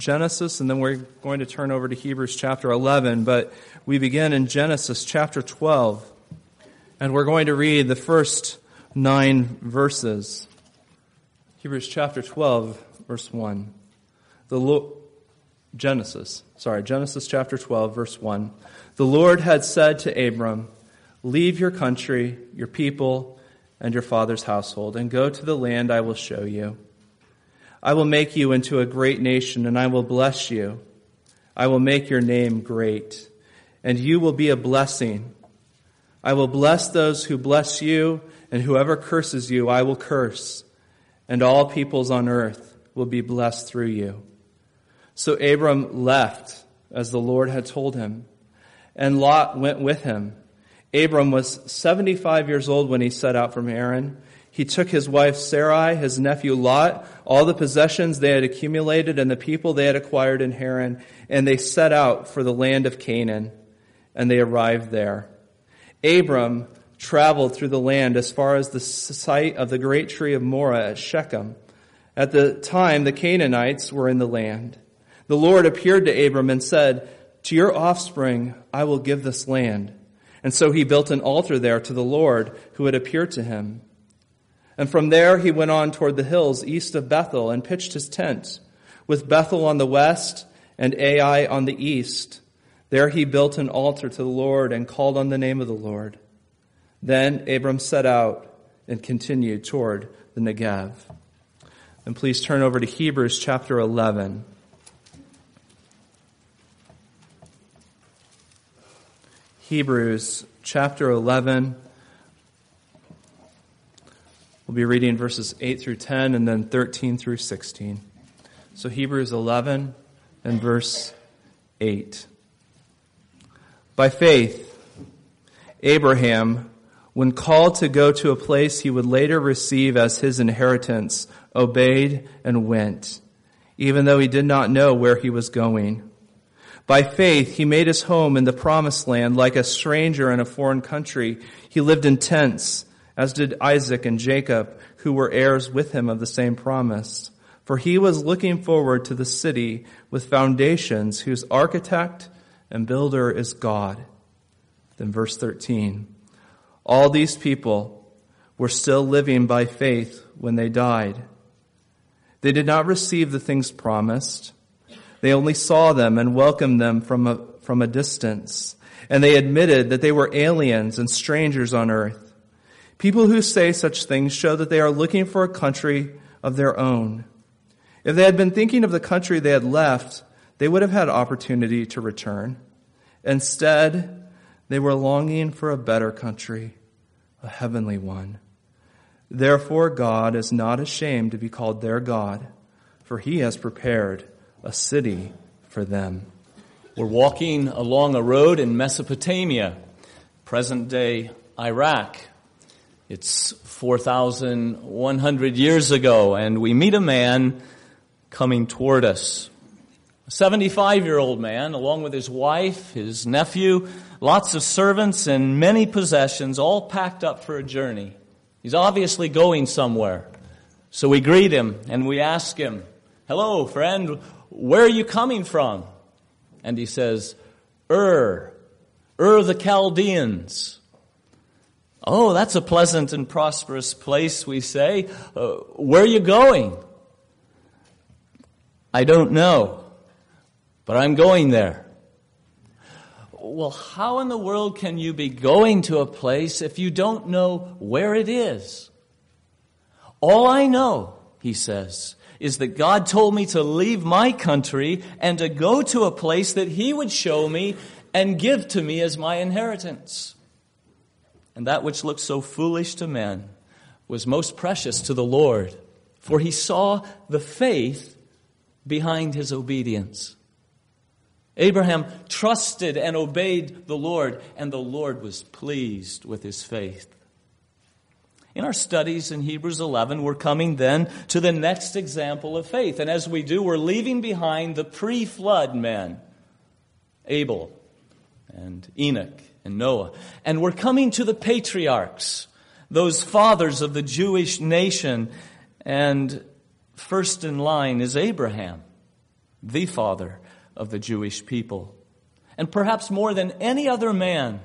Genesis, and then we're going to turn over to Hebrews chapter 11. But we begin in Genesis chapter 12, and we're going to read the first nine verses. Hebrews chapter 12, verse 1. The Lo- Genesis, sorry, Genesis chapter 12, verse 1. The Lord had said to Abram, Leave your country, your people, and your father's household, and go to the land I will show you. I will make you into a great nation, and I will bless you. I will make your name great, and you will be a blessing. I will bless those who bless you, and whoever curses you, I will curse, and all peoples on earth will be blessed through you. So Abram left, as the Lord had told him, and Lot went with him. Abram was 75 years old when he set out from Haran. He took his wife Sarai, his nephew Lot, all the possessions they had accumulated and the people they had acquired in Haran, and they set out for the land of Canaan, and they arrived there. Abram traveled through the land as far as the site of the great tree of Moreh at Shechem. At the time, the Canaanites were in the land. The Lord appeared to Abram and said, To your offspring I will give this land. And so he built an altar there to the Lord who had appeared to him. And from there he went on toward the hills east of Bethel and pitched his tent, with Bethel on the west and Ai on the east. There he built an altar to the Lord and called on the name of the Lord. Then Abram set out and continued toward the Negev. And please turn over to Hebrews chapter 11. Hebrews chapter 11. We'll be reading verses 8 through 10 and then 13 through 16. So Hebrews 11 and verse 8. By faith, Abraham, when called to go to a place he would later receive as his inheritance, obeyed and went, even though he did not know where he was going. By faith, he made his home in the promised land like a stranger in a foreign country. He lived in tents as did Isaac and Jacob, who were heirs with him of the same promise. For he was looking forward to the city with foundations whose architect and builder is God. Then verse 13. All these people were still living by faith when they died. They did not receive the things promised. They only saw them and welcomed them from a, from a distance. And they admitted that they were aliens and strangers on earth. People who say such things show that they are looking for a country of their own. If they had been thinking of the country they had left, they would have had opportunity to return. Instead, they were longing for a better country, a heavenly one. Therefore, God is not ashamed to be called their God, for he has prepared a city for them. We're walking along a road in Mesopotamia, present day Iraq. It's 4,100 years ago, and we meet a man coming toward us. A 75 year old man, along with his wife, his nephew, lots of servants, and many possessions, all packed up for a journey. He's obviously going somewhere. So we greet him and we ask him, Hello, friend, where are you coming from? And he says, Ur, Ur the Chaldeans. Oh, that's a pleasant and prosperous place, we say. Uh, where are you going? I don't know, but I'm going there. Well, how in the world can you be going to a place if you don't know where it is? All I know, he says, is that God told me to leave my country and to go to a place that he would show me and give to me as my inheritance. And that which looked so foolish to men was most precious to the Lord, for he saw the faith behind his obedience. Abraham trusted and obeyed the Lord, and the Lord was pleased with his faith. In our studies in Hebrews 11, we're coming then to the next example of faith. And as we do, we're leaving behind the pre flood men Abel and Enoch and Noah. And we're coming to the patriarchs, those fathers of the Jewish nation. And first in line is Abraham. the father of the Jewish people. And perhaps more than any other man,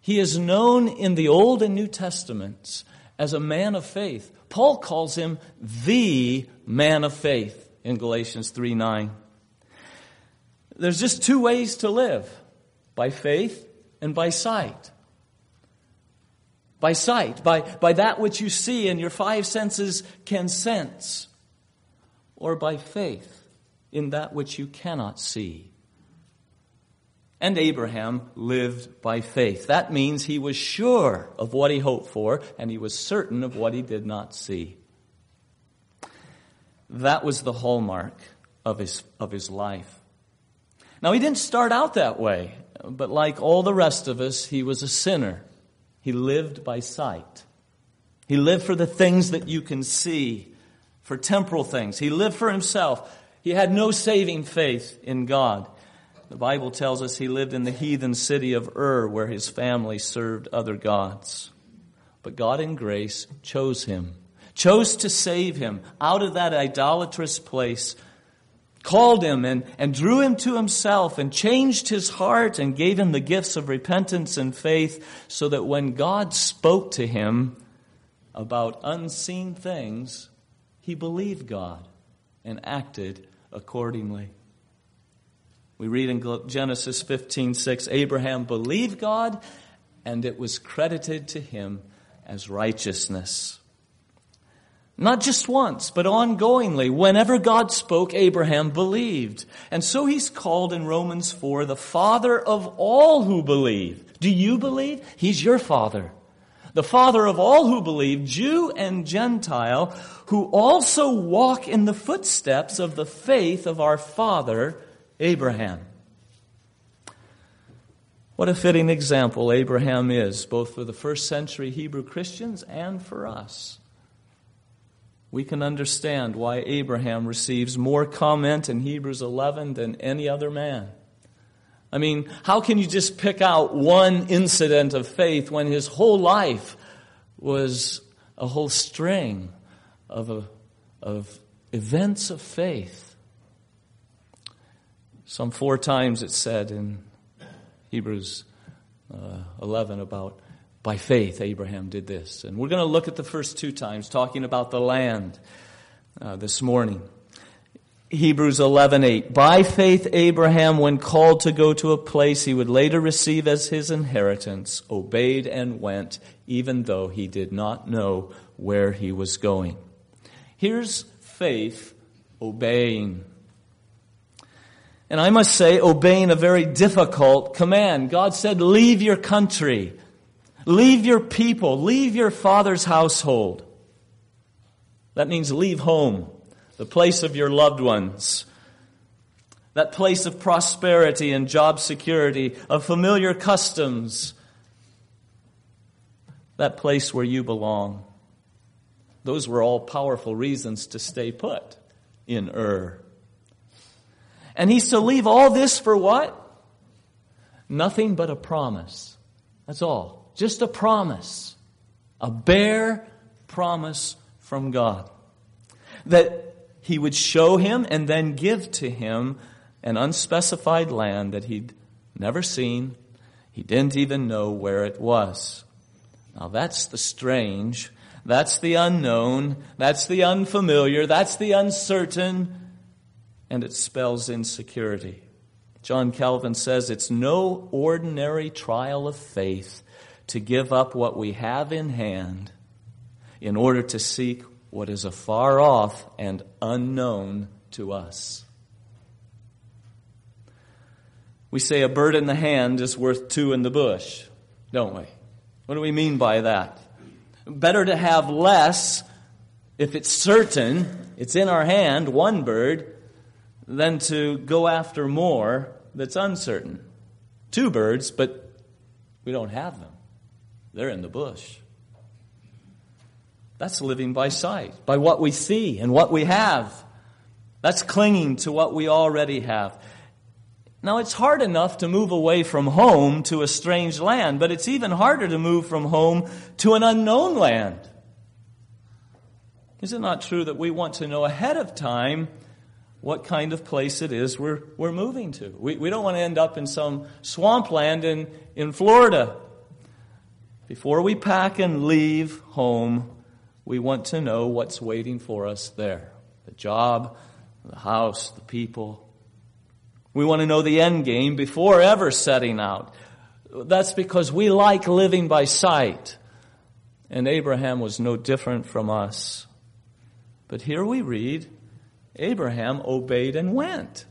he is known in the Old and New Testaments as a man of faith. Paul calls him the man of faith in Galatians 3 9. There's just two ways to live by faith and by sight. By sight, by, by that which you see and your five senses can sense, or by faith in that which you cannot see. And Abraham lived by faith. That means he was sure of what he hoped for and he was certain of what he did not see. That was the hallmark of his, of his life. Now, he didn't start out that way, but like all the rest of us, he was a sinner. He lived by sight. He lived for the things that you can see, for temporal things. He lived for himself. He had no saving faith in God. The Bible tells us he lived in the heathen city of Ur, where his family served other gods. But God in grace chose him, chose to save him out of that idolatrous place called him and, and drew him to himself and changed his heart and gave him the gifts of repentance and faith so that when God spoke to him about unseen things, he believed God and acted accordingly. We read in Genesis 15 6, Abraham believed God and it was credited to him as righteousness. Not just once, but ongoingly. Whenever God spoke, Abraham believed. And so he's called in Romans 4 the father of all who believe. Do you believe? He's your father. The father of all who believe, Jew and Gentile, who also walk in the footsteps of the faith of our father, Abraham. What a fitting example Abraham is, both for the first century Hebrew Christians and for us we can understand why Abraham receives more comment in Hebrews 11 than any other man. I mean, how can you just pick out one incident of faith when his whole life was a whole string of, a, of events of faith? Some four times it said in Hebrews uh, 11 about by faith, Abraham did this. And we're going to look at the first two times, talking about the land uh, this morning. Hebrews 11:8 By faith Abraham when called to go to a place he would later receive as his inheritance obeyed and went even though he did not know where he was going. Here's faith obeying. And I must say obeying a very difficult command. God said leave your country Leave your people, leave your father's household. That means leave home, the place of your loved ones, that place of prosperity and job security, of familiar customs, that place where you belong. Those were all powerful reasons to stay put in Ur. And he's to leave all this for what? Nothing but a promise. That's all. Just a promise, a bare promise from God that He would show him and then give to him an unspecified land that he'd never seen. He didn't even know where it was. Now that's the strange, that's the unknown, that's the unfamiliar, that's the uncertain, and it spells insecurity. John Calvin says it's no ordinary trial of faith to give up what we have in hand in order to seek what is afar off and unknown to us. We say a bird in the hand is worth two in the bush, don't we? What do we mean by that? Better to have less if it's certain, it's in our hand, one bird, than to go after more that's uncertain. Two birds, but we don't have them. They're in the bush. That's living by sight, by what we see and what we have. That's clinging to what we already have. Now, it's hard enough to move away from home to a strange land, but it's even harder to move from home to an unknown land. Is it not true that we want to know ahead of time what kind of place it is we're, we're moving to. We, we don't want to end up in some swampland in, in Florida. Before we pack and leave home, we want to know what's waiting for us there the job, the house, the people. We want to know the end game before ever setting out. That's because we like living by sight. And Abraham was no different from us. But here we read Abraham obeyed and went,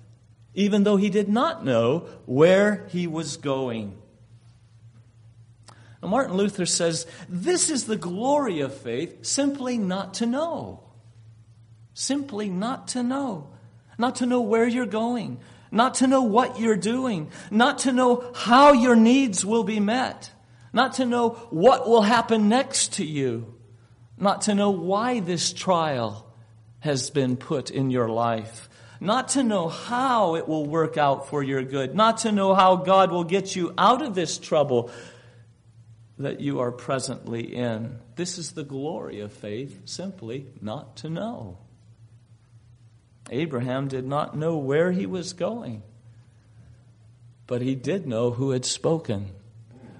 even though he did not know where he was going. Martin Luther says this is the glory of faith, simply not to know. Simply not to know. Not to know where you're going. Not to know what you're doing. Not to know how your needs will be met. Not to know what will happen next to you. Not to know why this trial has been put in your life. Not to know how it will work out for your good. Not to know how God will get you out of this trouble that you are presently in. This is the glory of faith, simply not to know. Abraham did not know where he was going, but he did know who had spoken,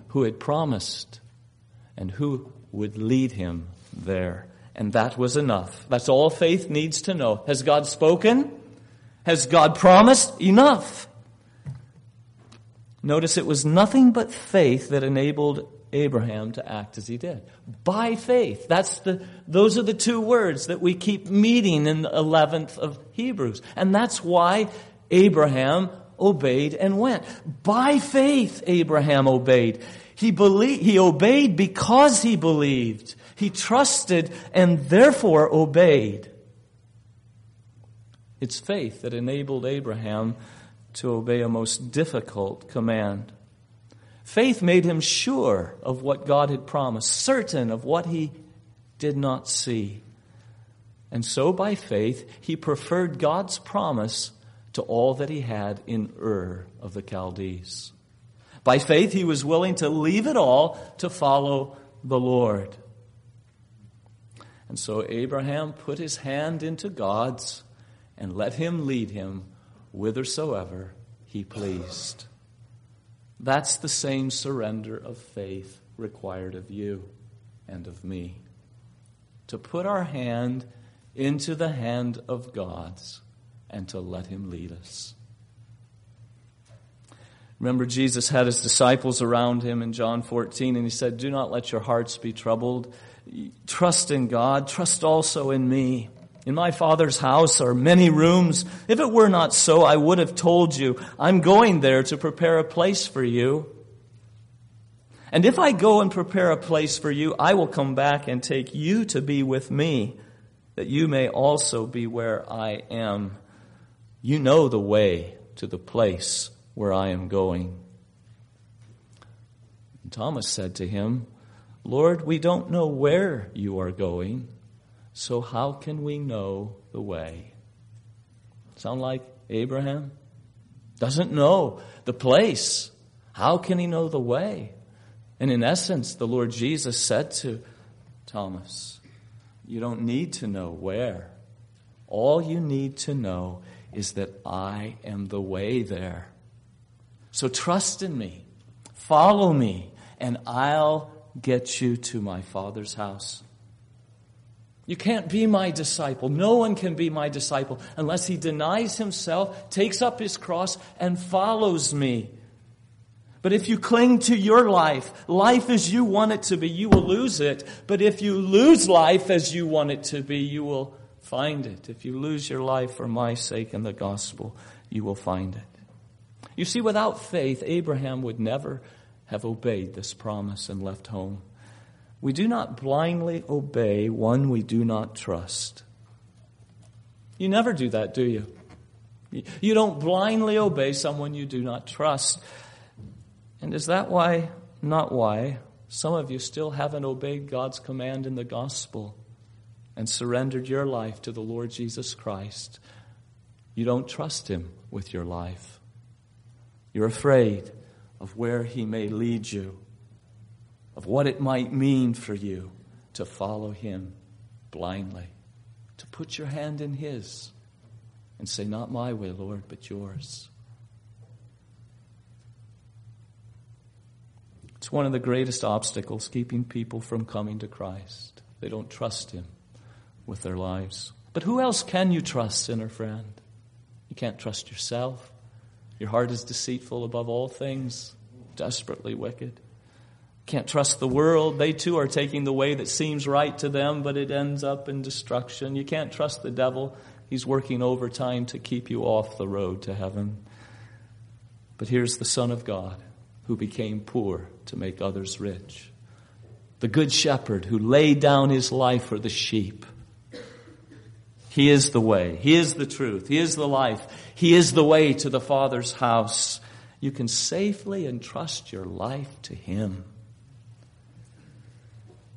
who had promised, and who would lead him there. And that was enough. That's all faith needs to know. Has God spoken? Has God promised? Enough. Notice it was nothing but faith that enabled Abraham to act as he did. By faith. That's the, those are the two words that we keep meeting in the 11th of Hebrews. And that's why Abraham obeyed and went. By faith, Abraham obeyed. He believed, he obeyed because he believed. He trusted and therefore obeyed. It's faith that enabled Abraham to obey a most difficult command. Faith made him sure of what God had promised, certain of what he did not see. And so by faith, he preferred God's promise to all that he had in Ur of the Chaldees. By faith, he was willing to leave it all to follow the Lord. And so Abraham put his hand into God's and let him lead him whithersoever he pleased. That's the same surrender of faith required of you and of me. To put our hand into the hand of God's and to let Him lead us. Remember, Jesus had his disciples around him in John 14, and he said, Do not let your hearts be troubled. Trust in God, trust also in me. In my Father's house are many rooms. If it were not so, I would have told you, I'm going there to prepare a place for you. And if I go and prepare a place for you, I will come back and take you to be with me, that you may also be where I am. You know the way to the place where I am going. And Thomas said to him, Lord, we don't know where you are going. So how can we know the way? Sound like Abraham? Doesn't know the place. How can he know the way? And in essence, the Lord Jesus said to Thomas, You don't need to know where. All you need to know is that I am the way there. So trust in me, follow me, and I'll get you to my Father's house. You can't be my disciple. No one can be my disciple unless he denies himself, takes up his cross, and follows me. But if you cling to your life, life as you want it to be, you will lose it. But if you lose life as you want it to be, you will find it. If you lose your life for my sake and the gospel, you will find it. You see, without faith, Abraham would never have obeyed this promise and left home. We do not blindly obey one we do not trust. You never do that, do you? You don't blindly obey someone you do not trust. And is that why, not why, some of you still haven't obeyed God's command in the gospel and surrendered your life to the Lord Jesus Christ? You don't trust Him with your life. You're afraid of where He may lead you of what it might mean for you to follow Him blindly, to put your hand in His and say, Not my way, Lord, but yours. It's one of the greatest obstacles keeping people from coming to Christ. They don't trust Him with their lives. But who else can you trust, sinner friend? You can't trust yourself. Your heart is deceitful above all things, desperately wicked. Can't trust the world. They too are taking the way that seems right to them, but it ends up in destruction. You can't trust the devil. He's working overtime to keep you off the road to heaven. But here's the Son of God who became poor to make others rich. The Good Shepherd who laid down his life for the sheep. He is the way. He is the truth. He is the life. He is the way to the Father's house. You can safely entrust your life to Him.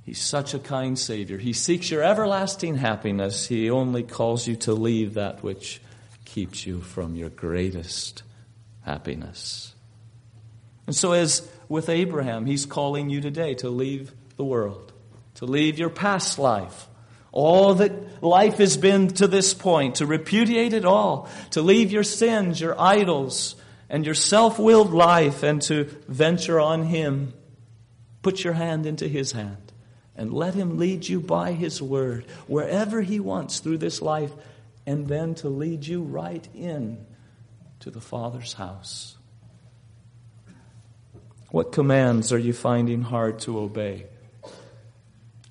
He's such a kind Savior. He seeks your everlasting happiness. He only calls you to leave that which keeps you from your greatest happiness. And so, as with Abraham, he's calling you today to leave the world, to leave your past life, all that life has been to this point, to repudiate it all, to leave your sins, your idols, and your self willed life, and to venture on Him. Put your hand into His hand and let Him lead you by His word wherever He wants through this life, and then to lead you right in to the Father's house. What commands are you finding hard to obey?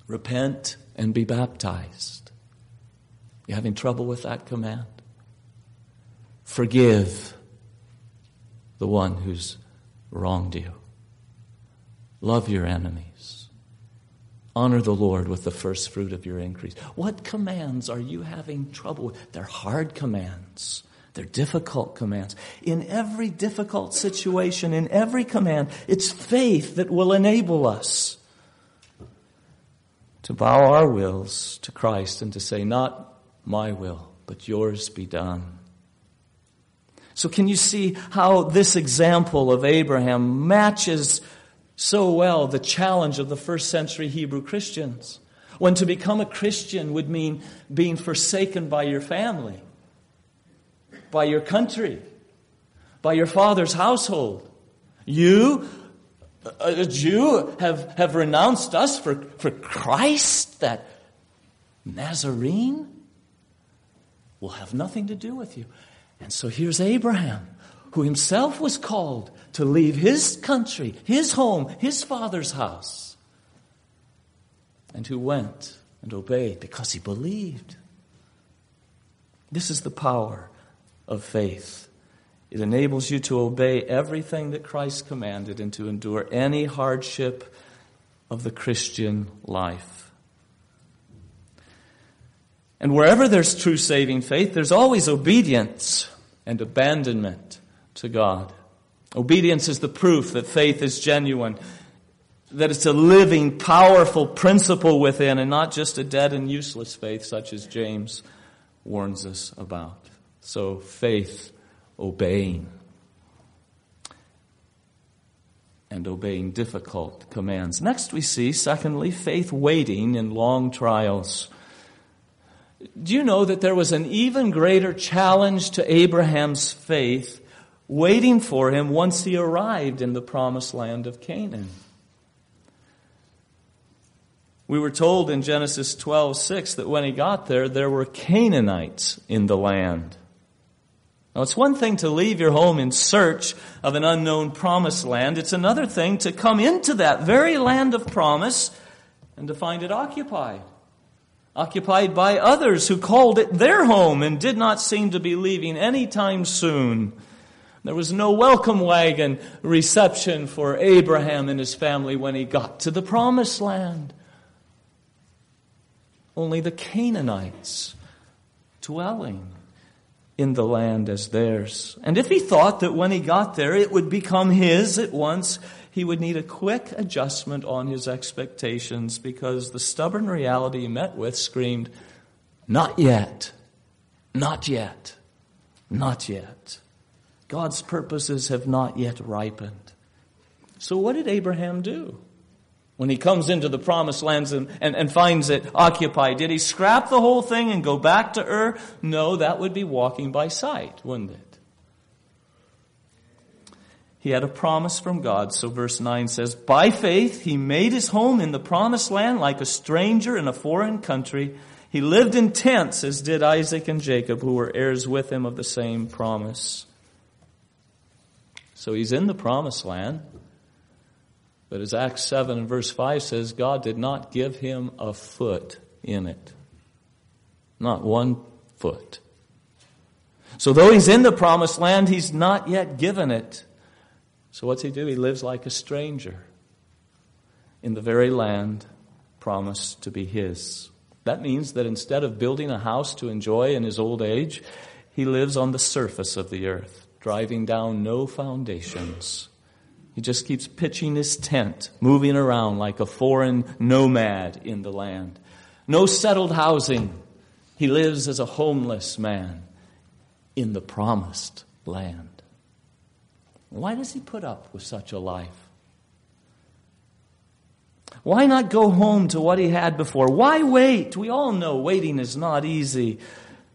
Repent and be baptized. You having trouble with that command? Forgive the one who's wronged you. Love your enemies. Honor the Lord with the first fruit of your increase. What commands are you having trouble with? They're hard commands. They're difficult commands. In every difficult situation, in every command, it's faith that will enable us to bow our wills to Christ and to say, Not my will, but yours be done. So, can you see how this example of Abraham matches so well the challenge of the first century Hebrew Christians? When to become a Christian would mean being forsaken by your family by your country, by your father's household. You, a Jew, have, have renounced us for, for Christ, that Nazarene will have nothing to do with you. And so here's Abraham, who himself was called to leave his country, his home, his father's house, and who went and obeyed because he believed. This is the power of faith. It enables you to obey everything that Christ commanded and to endure any hardship of the Christian life. And wherever there's true saving faith, there's always obedience and abandonment to God. Obedience is the proof that faith is genuine, that it's a living, powerful principle within and not just a dead and useless faith such as James warns us about. So faith, obeying. And obeying difficult commands. Next, we see, secondly, faith waiting in long trials. Do you know that there was an even greater challenge to Abraham's faith waiting for him once he arrived in the promised land of Canaan? We were told in Genesis 12, 6 that when he got there, there were Canaanites in the land. Now, it's one thing to leave your home in search of an unknown promised land. It's another thing to come into that very land of promise and to find it occupied. Occupied by others who called it their home and did not seem to be leaving any time soon. There was no welcome wagon reception for Abraham and his family when he got to the promised land. Only the Canaanites dwelling in the land as theirs. And if he thought that when he got there it would become his at once, he would need a quick adjustment on his expectations because the stubborn reality he met with screamed, Not yet, not yet, not yet. God's purposes have not yet ripened. So, what did Abraham do? when he comes into the promised lands and, and, and, finds it occupied? Did he scrap the whole thing and go back to Ur? No, that would be walking by sight, wouldn't it? He had a promise from God. So verse 9 says, By faith he made his home in the promised land like a stranger in a foreign country. He lived in tents as did Isaac and Jacob, who were heirs with him of the same promise. So he's in the promised land. But as Acts 7 and verse 5 says, God did not give him a foot in it. Not one foot. So though he's in the promised land, he's not yet given it. So what's he do? He lives like a stranger in the very land promised to be his. That means that instead of building a house to enjoy in his old age, he lives on the surface of the earth, driving down no foundations. He just keeps pitching his tent, moving around like a foreign nomad in the land. No settled housing. He lives as a homeless man in the promised land. Why does he put up with such a life? Why not go home to what he had before? Why wait? We all know waiting is not easy.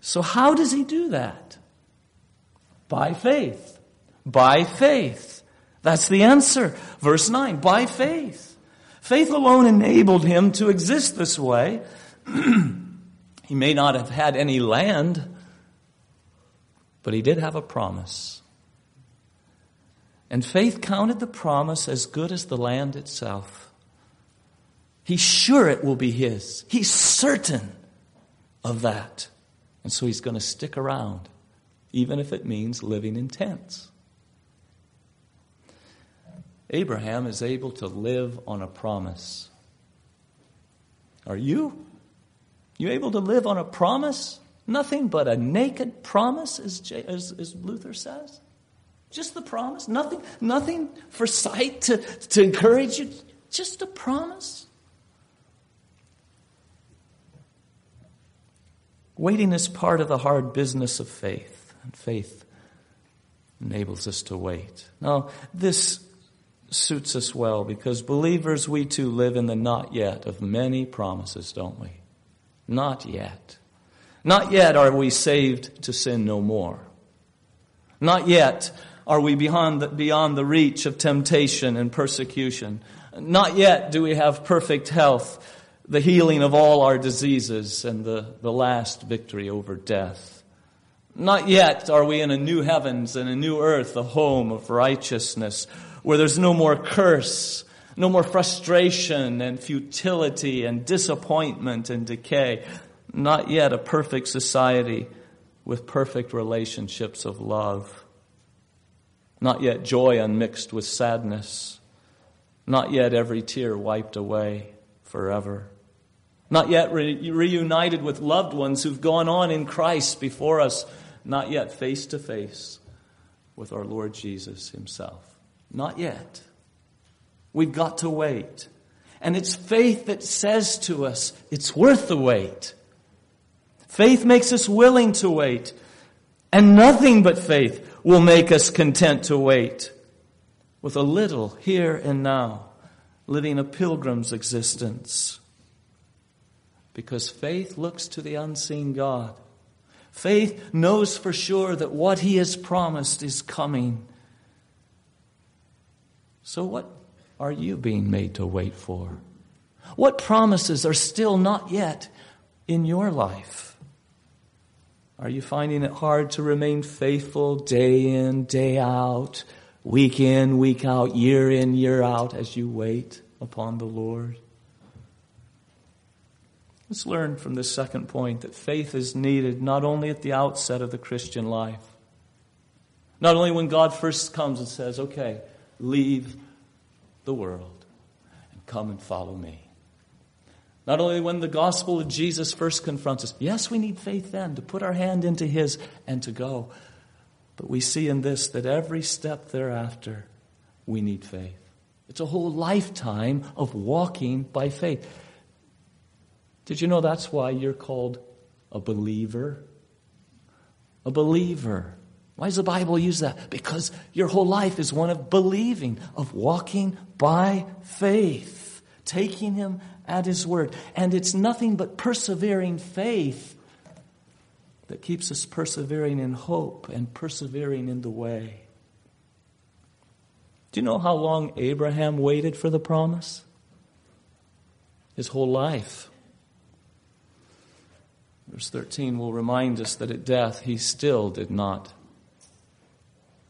So, how does he do that? By faith. By faith. That's the answer. Verse 9 by faith. Faith alone enabled him to exist this way. he may not have had any land, but he did have a promise. And faith counted the promise as good as the land itself. He's sure it will be his. He's certain of that. And so he's going to stick around, even if it means living in tents. Abraham is able to live on a promise. Are you? You able to live on a promise? Nothing but a naked promise, as, as, as Luther says? Just the promise. Nothing, nothing for sight to, to encourage you. Just a promise. Waiting is part of the hard business of faith, and faith enables us to wait. Now, this suits us well because believers, we too live in the not yet of many promises, don't we? Not yet. Not yet are we saved to sin no more. Not yet are we beyond the, beyond the reach of temptation and persecution. Not yet do we have perfect health, the healing of all our diseases, and the, the last victory over death. Not yet are we in a new heavens and a new earth, a home of righteousness, where there's no more curse, no more frustration and futility and disappointment and decay. Not yet a perfect society with perfect relationships of love. Not yet joy unmixed with sadness. Not yet every tear wiped away forever. Not yet re- reunited with loved ones who've gone on in Christ before us. Not yet face to face with our Lord Jesus Himself. Not yet. We've got to wait. And it's faith that says to us, it's worth the wait. Faith makes us willing to wait. And nothing but faith will make us content to wait with a little here and now, living a pilgrim's existence. Because faith looks to the unseen God. Faith knows for sure that what He has promised is coming. So, what are you being made to wait for? What promises are still not yet in your life? Are you finding it hard to remain faithful day in, day out, week in, week out, year in, year out as you wait upon the Lord? Let's learn from this second point that faith is needed not only at the outset of the Christian life, not only when God first comes and says, okay, leave the world and come and follow me. Not only when the gospel of Jesus first confronts us. Yes, we need faith then to put our hand into His and to go. But we see in this that every step thereafter, we need faith. It's a whole lifetime of walking by faith. Did you know that's why you're called a believer? A believer. Why does the Bible use that? Because your whole life is one of believing, of walking by faith taking him at his word. And it's nothing but persevering faith that keeps us persevering in hope and persevering in the way. Do you know how long Abraham waited for the promise? His whole life. Verse 13 will remind us that at death he still did not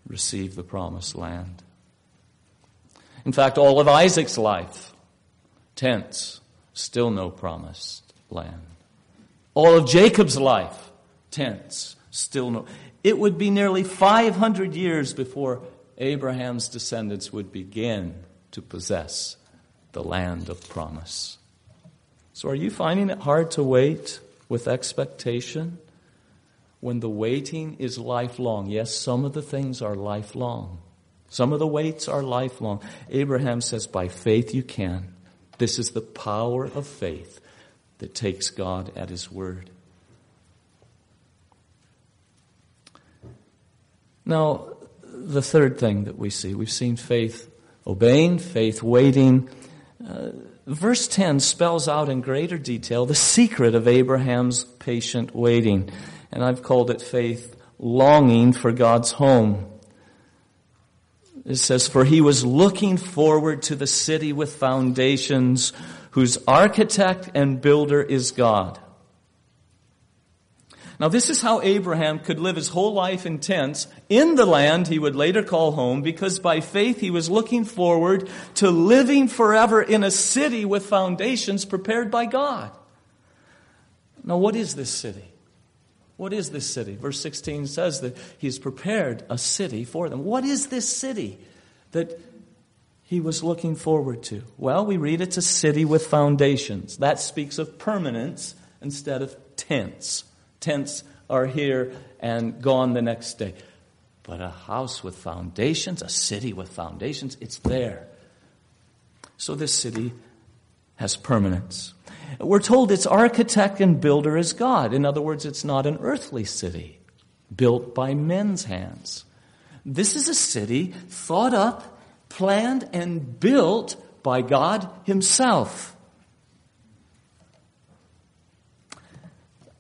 receive the promised land. In fact, all of Isaac's life, tents, still no promised land. All of Jacob's life, tents, still no. It would be nearly 500 years before Abraham's descendants would begin to possess the land of promise. So, are you finding it hard to wait with expectation when the waiting is lifelong? Yes, some of the things are lifelong. Some of the waits are lifelong. Abraham says, by faith you can. This is the power of faith that takes God at his word. Now, the third thing that we see, we've seen faith obeying, faith waiting. Uh, verse 10 spells out in greater detail the secret of Abraham's patient waiting. And I've called it faith longing for God's home. It says, For he was looking forward to the city with foundations, whose architect and builder is God. Now, this is how Abraham could live his whole life in tents in the land he would later call home because by faith he was looking forward to living forever in a city with foundations prepared by God. Now, what is this city? What is this city? Verse 16 says that he's prepared a city for them. What is this city that he was looking forward to? Well, we read it's a city with foundations. That speaks of permanence instead of tents. Tents are here and gone the next day. But a house with foundations, a city with foundations, it's there. So this city has permanence. We're told its architect and builder is God. In other words, it's not an earthly city built by men's hands. This is a city thought up, planned, and built by God Himself.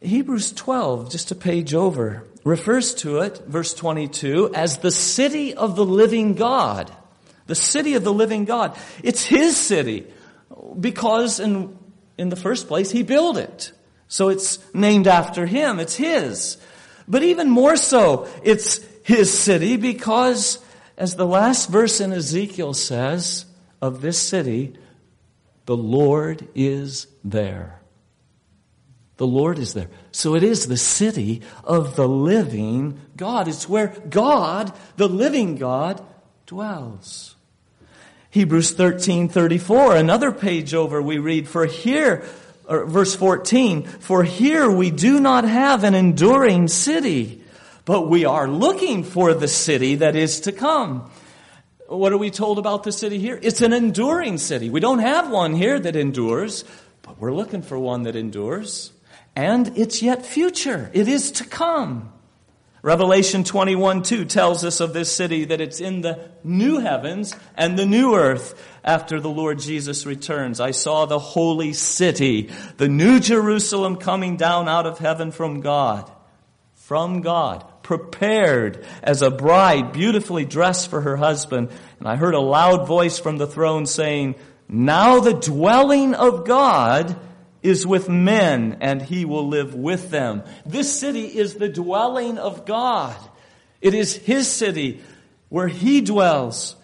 Hebrews 12, just a page over, refers to it, verse 22, as the city of the living God. The city of the living God. It's His city because in in the first place, he built it. So it's named after him. It's his. But even more so, it's his city because, as the last verse in Ezekiel says of this city, the Lord is there. The Lord is there. So it is the city of the living God. It's where God, the living God, dwells. Hebrews 13:34, another page over we read, for here or verse 14, for here we do not have an enduring city, but we are looking for the city that is to come. What are we told about the city here? It's an enduring city. We don't have one here that endures, but we're looking for one that endures. And it's yet future. It is to come. Revelation 21 2 tells us of this city that it's in the new heavens and the new earth after the Lord Jesus returns. I saw the holy city, the new Jerusalem coming down out of heaven from God. From God. Prepared as a bride, beautifully dressed for her husband. And I heard a loud voice from the throne saying, Now the dwelling of God is with men and he will live with them. This city is the dwelling of God. It is his city where he dwells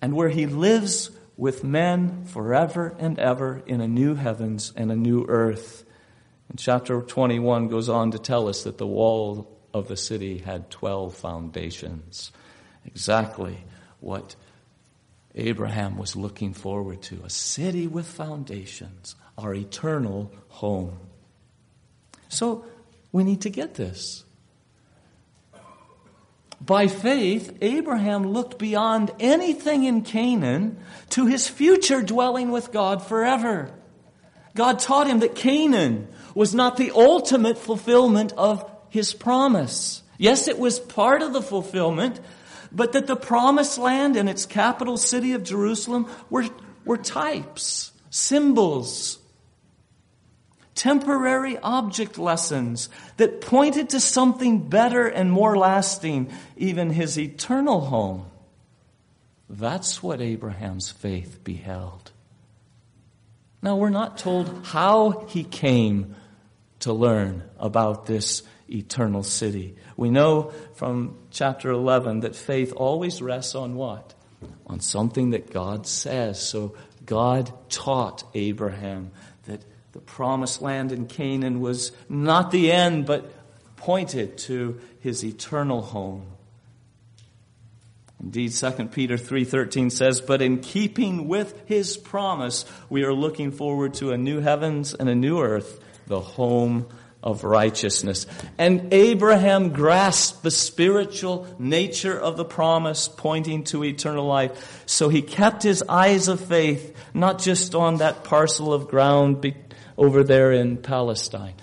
and where he lives with men forever and ever in a new heavens and a new earth. And chapter 21 goes on to tell us that the wall of the city had 12 foundations. Exactly what Abraham was looking forward to a city with foundations, our eternal home. So we need to get this. By faith, Abraham looked beyond anything in Canaan to his future dwelling with God forever. God taught him that Canaan was not the ultimate fulfillment of his promise. Yes, it was part of the fulfillment, but that the promised land and its capital city of Jerusalem were, were types symbols, temporary object lessons that pointed to something better and more lasting, even his eternal home. That's what Abraham's faith beheld. Now, we're not told how he came to learn about this eternal city. We know from chapter 11 that faith always rests on what? On something that God says. So God taught Abraham the promised land in Canaan was not the end, but pointed to his eternal home. Indeed, 2 Peter 3:13 says, "But in keeping with his promise, we are looking forward to a new heavens and a new earth, the home of righteousness." And Abraham grasped the spiritual nature of the promise pointing to eternal life. So he kept his eyes of faith not just on that parcel of ground over there in Palestine,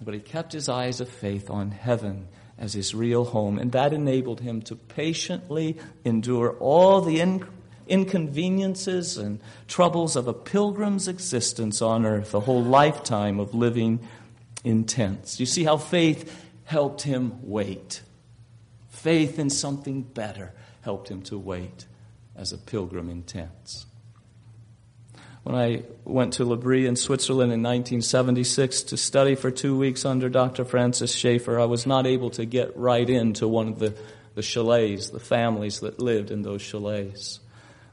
but he kept his eyes of faith on heaven as his real home. And that enabled him to patiently endure all the in- inconveniences and troubles of a pilgrim's existence on earth, a whole lifetime of living in tents. You see how faith helped him wait. Faith in something better helped him to wait as a pilgrim in tents. When I went to L'Abri in Switzerland in 1976 to study for two weeks under Dr. Francis Schaeffer, I was not able to get right into one of the, the chalets, the families that lived in those chalets.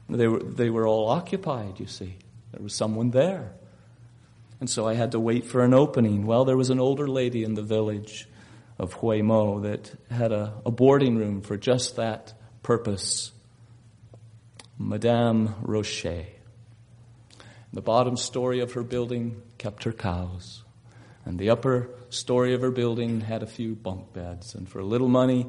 They were, they were all occupied, you see. There was someone there. And so I had to wait for an opening. Well, there was an older lady in the village of Huémoz that had a, a boarding room for just that purpose. Madame Rocher. The bottom story of her building kept her cows. And the upper story of her building had a few bunk beds. And for a little money,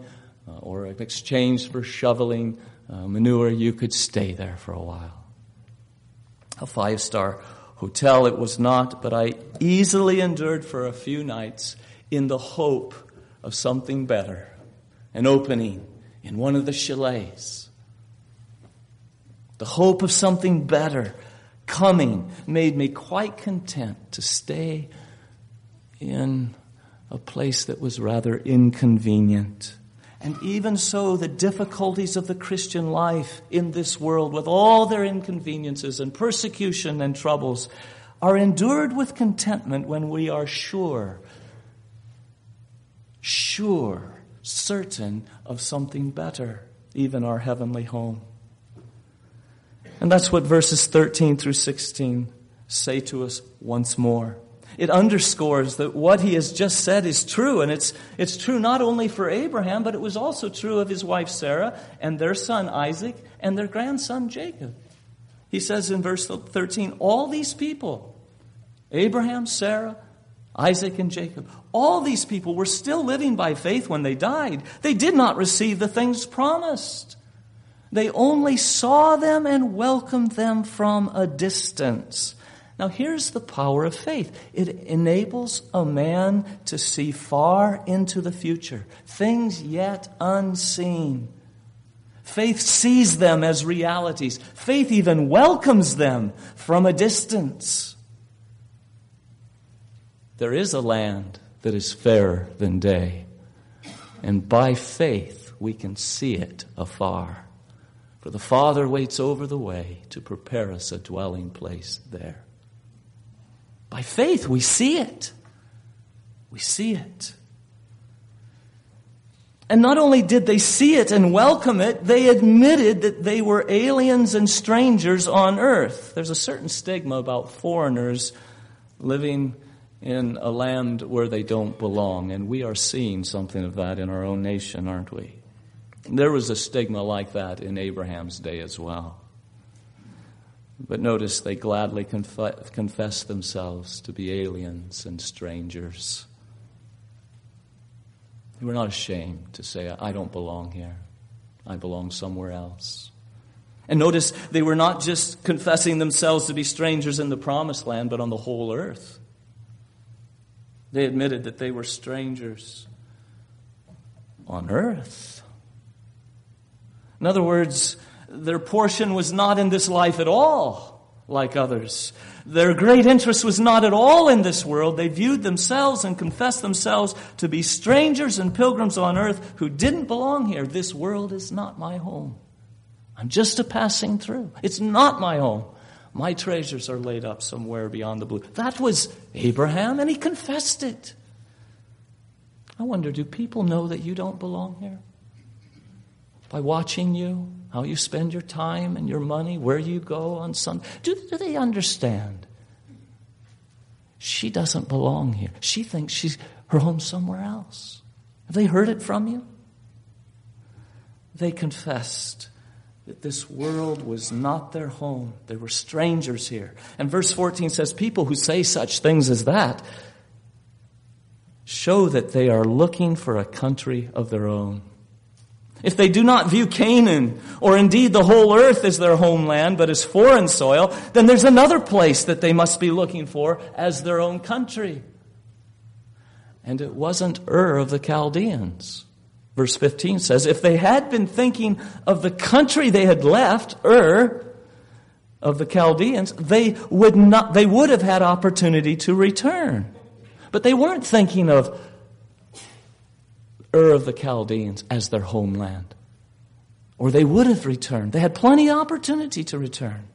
uh, or in exchange for shoveling uh, manure, you could stay there for a while. A five star hotel it was not, but I easily endured for a few nights in the hope of something better, an opening in one of the chalets. The hope of something better coming made me quite content to stay in a place that was rather inconvenient. And even so, the difficulties of the Christian life in this world, with all their inconveniences and persecution and troubles, are endured with contentment when we are sure, sure, certain of something better, even our heavenly home. And that's what verses 13 through 16 say to us once more. It underscores that what he has just said is true, and it's, it's true not only for Abraham, but it was also true of his wife Sarah and their son Isaac and their grandson Jacob. He says in verse 13, all these people, Abraham, Sarah, Isaac, and Jacob, all these people were still living by faith when they died. They did not receive the things promised. They only saw them and welcomed them from a distance. Now here's the power of faith. It enables a man to see far into the future, things yet unseen. Faith sees them as realities. Faith even welcomes them from a distance. There is a land that is fairer than day, and by faith we can see it afar. For the Father waits over the way to prepare us a dwelling place there. By faith, we see it. We see it. And not only did they see it and welcome it, they admitted that they were aliens and strangers on earth. There's a certain stigma about foreigners living in a land where they don't belong, and we are seeing something of that in our own nation, aren't we? There was a stigma like that in Abraham's day as well. But notice they gladly conf- confess themselves to be aliens and strangers. They were not ashamed to say, I don't belong here. I belong somewhere else. And notice they were not just confessing themselves to be strangers in the promised land, but on the whole earth. They admitted that they were strangers on earth. In other words, their portion was not in this life at all like others. Their great interest was not at all in this world. They viewed themselves and confessed themselves to be strangers and pilgrims on earth who didn't belong here. This world is not my home. I'm just a passing through. It's not my home. My treasures are laid up somewhere beyond the blue. That was Abraham, and he confessed it. I wonder, do people know that you don't belong here? By watching you, how you spend your time and your money, where you go on Sunday. Do, do they understand? She doesn't belong here. She thinks she's her home somewhere else. Have they heard it from you? They confessed that this world was not their home. They were strangers here. And verse 14 says, People who say such things as that show that they are looking for a country of their own. If they do not view Canaan, or indeed the whole earth as their homeland, but as foreign soil, then there's another place that they must be looking for as their own country. And it wasn't Ur of the Chaldeans. Verse 15 says, if they had been thinking of the country they had left, Ur of the Chaldeans, they would not, they would have had opportunity to return. But they weren't thinking of Ur of the Chaldeans as their homeland. Or they would have returned. They had plenty of opportunity to return.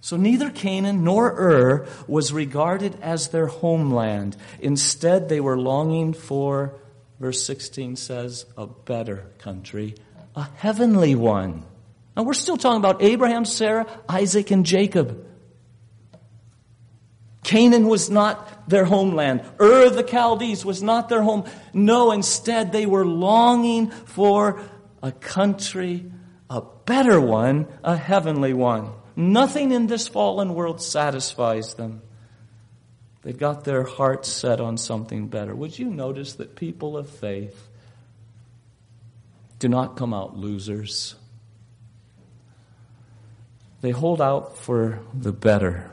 So neither Canaan nor Ur was regarded as their homeland. Instead, they were longing for, verse 16 says, a better country, a heavenly one. Now we're still talking about Abraham, Sarah, Isaac, and Jacob. Canaan was not their homeland. Ur of the Chaldees was not their home. No, instead they were longing for a country, a better one, a heavenly one. Nothing in this fallen world satisfies them. They've got their hearts set on something better. Would you notice that people of faith do not come out losers? They hold out for the better.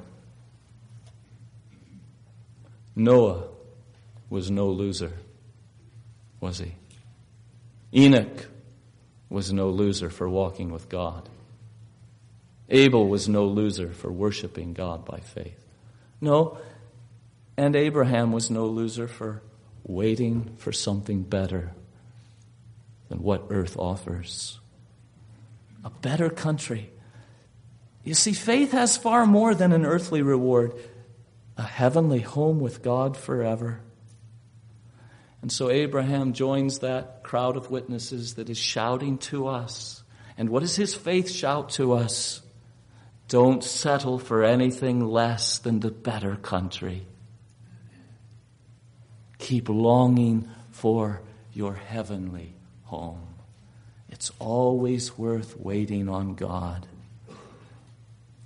Noah was no loser, was he? Enoch was no loser for walking with God. Abel was no loser for worshiping God by faith. No, and Abraham was no loser for waiting for something better than what earth offers. A better country. You see, faith has far more than an earthly reward a heavenly home with God forever. And so Abraham joins that crowd of witnesses that is shouting to us. And what does his faith shout to us? Don't settle for anything less than the better country. Keep longing for your heavenly home. It's always worth waiting on God.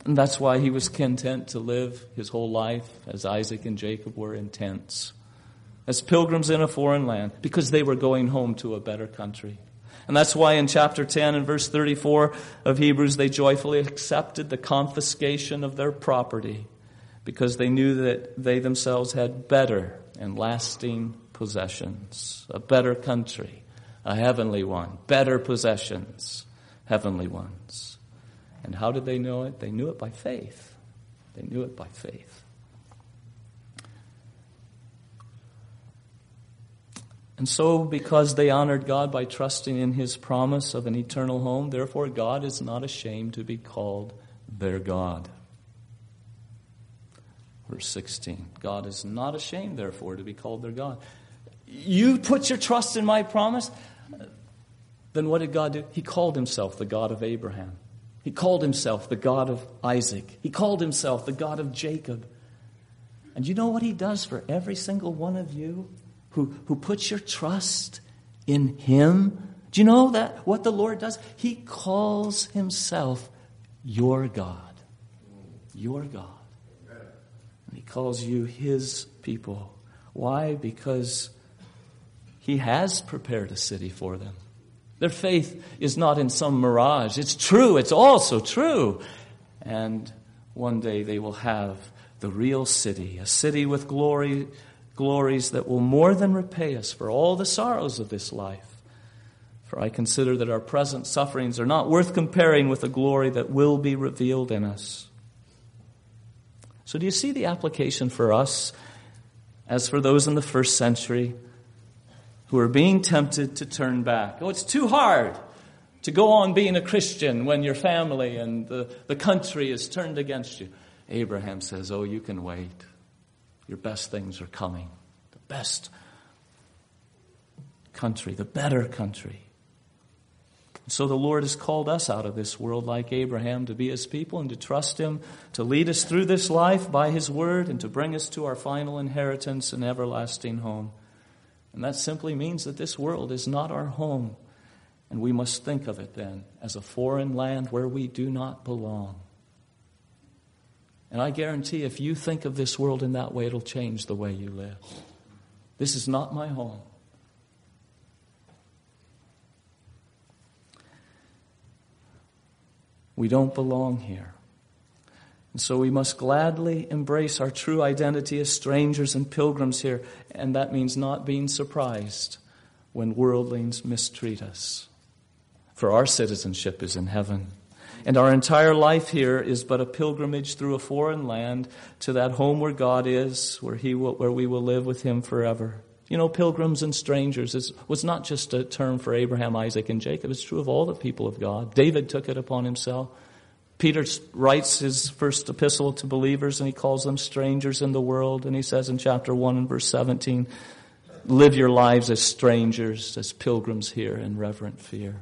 And that's why he was content to live his whole life as Isaac and Jacob were in tents, as pilgrims in a foreign land, because they were going home to a better country. And that's why in chapter 10 and verse 34 of Hebrews, they joyfully accepted the confiscation of their property because they knew that they themselves had better and lasting possessions, a better country, a heavenly one, better possessions, heavenly ones. And how did they know it? They knew it by faith. They knew it by faith. And so, because they honored God by trusting in His promise of an eternal home, therefore God is not ashamed to be called their God. Verse 16 God is not ashamed, therefore, to be called their God. You put your trust in my promise, then what did God do? He called Himself the God of Abraham. He called himself the God of Isaac. He called himself the God of Jacob. And you know what he does for every single one of you who, who puts your trust in him? Do you know that what the Lord does? He calls himself your God. Your God. And he calls you his people. Why? Because he has prepared a city for them. Their faith is not in some mirage. It's true. It's also true. And one day they will have the real city, a city with glory, glories that will more than repay us for all the sorrows of this life. For I consider that our present sufferings are not worth comparing with the glory that will be revealed in us. So, do you see the application for us as for those in the first century who are being tempted to turn back? Oh, it's too hard to go on being a Christian when your family and the, the country is turned against you. Abraham says, Oh, you can wait. Your best things are coming. The best country, the better country. So the Lord has called us out of this world like Abraham to be his people and to trust him to lead us through this life by his word and to bring us to our final inheritance and everlasting home. And that simply means that this world is not our home. And we must think of it then as a foreign land where we do not belong. And I guarantee if you think of this world in that way, it'll change the way you live. This is not my home. We don't belong here. And so we must gladly embrace our true identity as strangers and pilgrims here. And that means not being surprised when worldlings mistreat us. For our citizenship is in heaven. And our entire life here is but a pilgrimage through a foreign land to that home where God is, where, he will, where we will live with Him forever. You know, pilgrims and strangers is, was not just a term for Abraham, Isaac, and Jacob. It's true of all the people of God. David took it upon himself. Peter writes his first epistle to believers and he calls them strangers in the world. And he says in chapter 1 and verse 17, live your lives as strangers, as pilgrims here in reverent fear.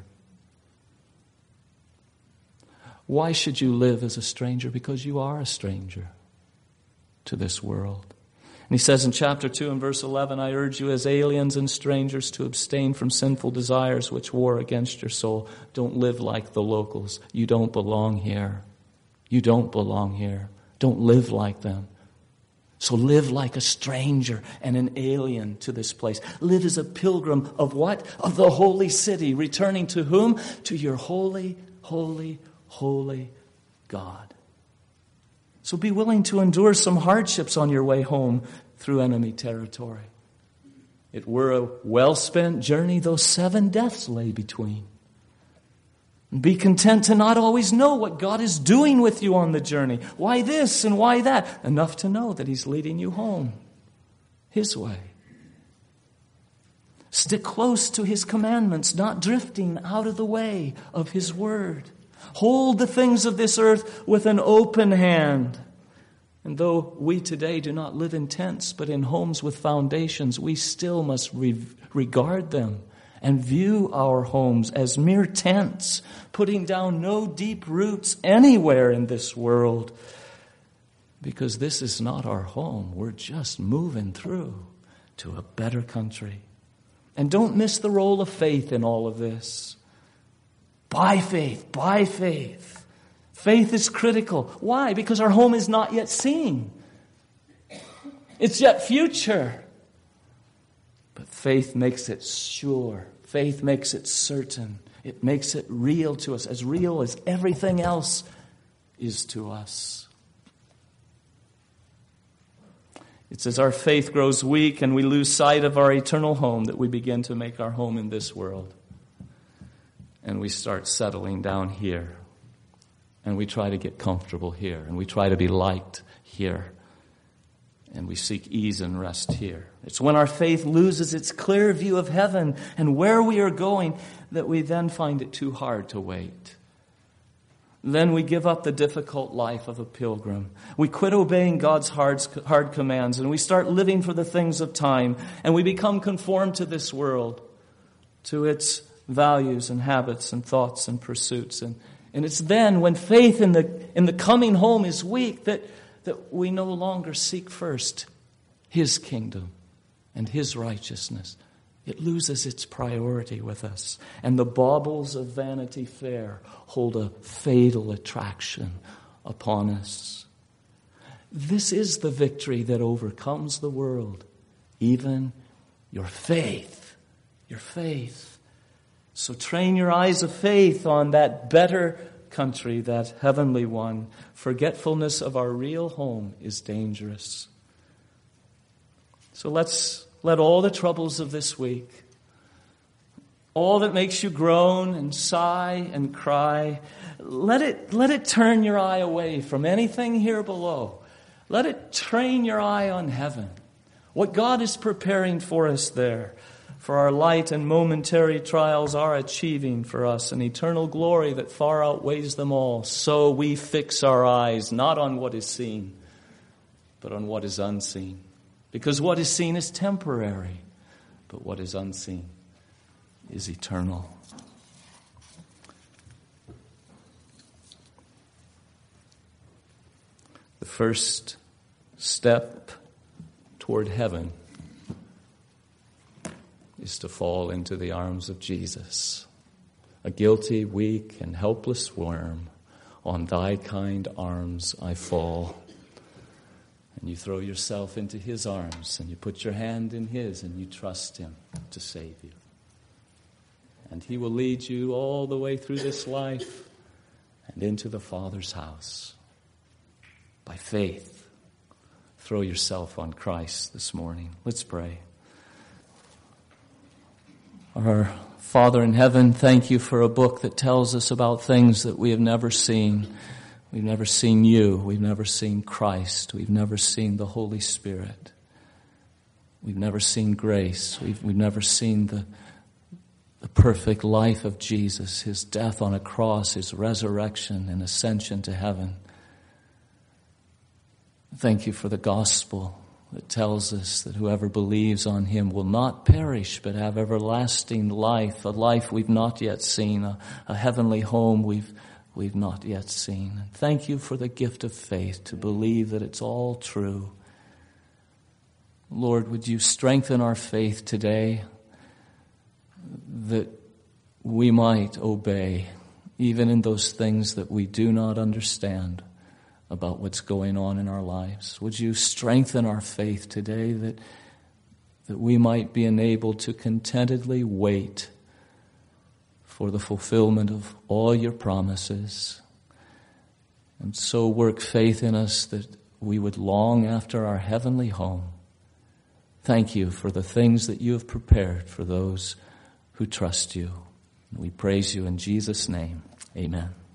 Why should you live as a stranger? Because you are a stranger to this world. And he says in chapter 2 and verse 11, I urge you as aliens and strangers to abstain from sinful desires which war against your soul. Don't live like the locals. You don't belong here. You don't belong here. Don't live like them. So live like a stranger and an alien to this place. Live as a pilgrim of what? Of the holy city, returning to whom? To your holy, holy, holy God. So be willing to endure some hardships on your way home through enemy territory. It were a well spent journey, though seven deaths lay between. Be content to not always know what God is doing with you on the journey. Why this and why that? Enough to know that He's leading you home His way. Stick close to His commandments, not drifting out of the way of His word. Hold the things of this earth with an open hand. And though we today do not live in tents, but in homes with foundations, we still must re- regard them and view our homes as mere tents, putting down no deep roots anywhere in this world. Because this is not our home. We're just moving through to a better country. And don't miss the role of faith in all of this. By faith, by faith. Faith is critical. Why? Because our home is not yet seen. It's yet future. But faith makes it sure. Faith makes it certain. It makes it real to us, as real as everything else is to us. It's as our faith grows weak and we lose sight of our eternal home that we begin to make our home in this world and we start settling down here. And we try to get comfortable here. And we try to be liked here. And we seek ease and rest here. It's when our faith loses its clear view of heaven and where we are going that we then find it too hard to wait. Then we give up the difficult life of a pilgrim. We quit obeying God's hard, hard commands and we start living for the things of time and we become conformed to this world, to its values and habits and thoughts and pursuits. And, and it's then when faith in the, in the coming home is weak that, that we no longer seek first His kingdom and His righteousness. It loses its priority with us. And the baubles of Vanity Fair hold a fatal attraction upon us. This is the victory that overcomes the world, even your faith. Your faith. So train your eyes of faith on that better country, that heavenly one. Forgetfulness of our real home is dangerous. So let's let all the troubles of this week, all that makes you groan and sigh and cry, let it, let it turn your eye away from anything here below Let it train your eye on heaven. What God is preparing for us there. For our light and momentary trials are achieving for us an eternal glory that far outweighs them all. So we fix our eyes not on what is seen, but on what is unseen. Because what is seen is temporary, but what is unseen is eternal. The first step toward heaven is to fall into the arms of Jesus. A guilty, weak, and helpless worm, on thy kind arms I fall. And you throw yourself into his arms, and you put your hand in his, and you trust him to save you. And he will lead you all the way through this life and into the Father's house. By faith, throw yourself on Christ this morning. Let's pray. Our Father in heaven, thank you for a book that tells us about things that we have never seen. We've never seen you. We've never seen Christ. We've never seen the Holy Spirit. We've never seen grace. We've, we've never seen the, the perfect life of Jesus, his death on a cross, his resurrection and ascension to heaven. Thank you for the gospel that tells us that whoever believes on him will not perish but have everlasting life, a life we've not yet seen, a, a heavenly home we've, we've not yet seen. And thank you for the gift of faith to believe that it's all true. Lord, would you strengthen our faith today that we might obey even in those things that we do not understand about what's going on in our lives. Would you strengthen our faith today that, that we might be enabled to contentedly wait for the fulfillment of all your promises. And so work faith in us that we would long after our heavenly home. Thank you for the things that you have prepared for those who trust you. We praise you in Jesus' name. Amen.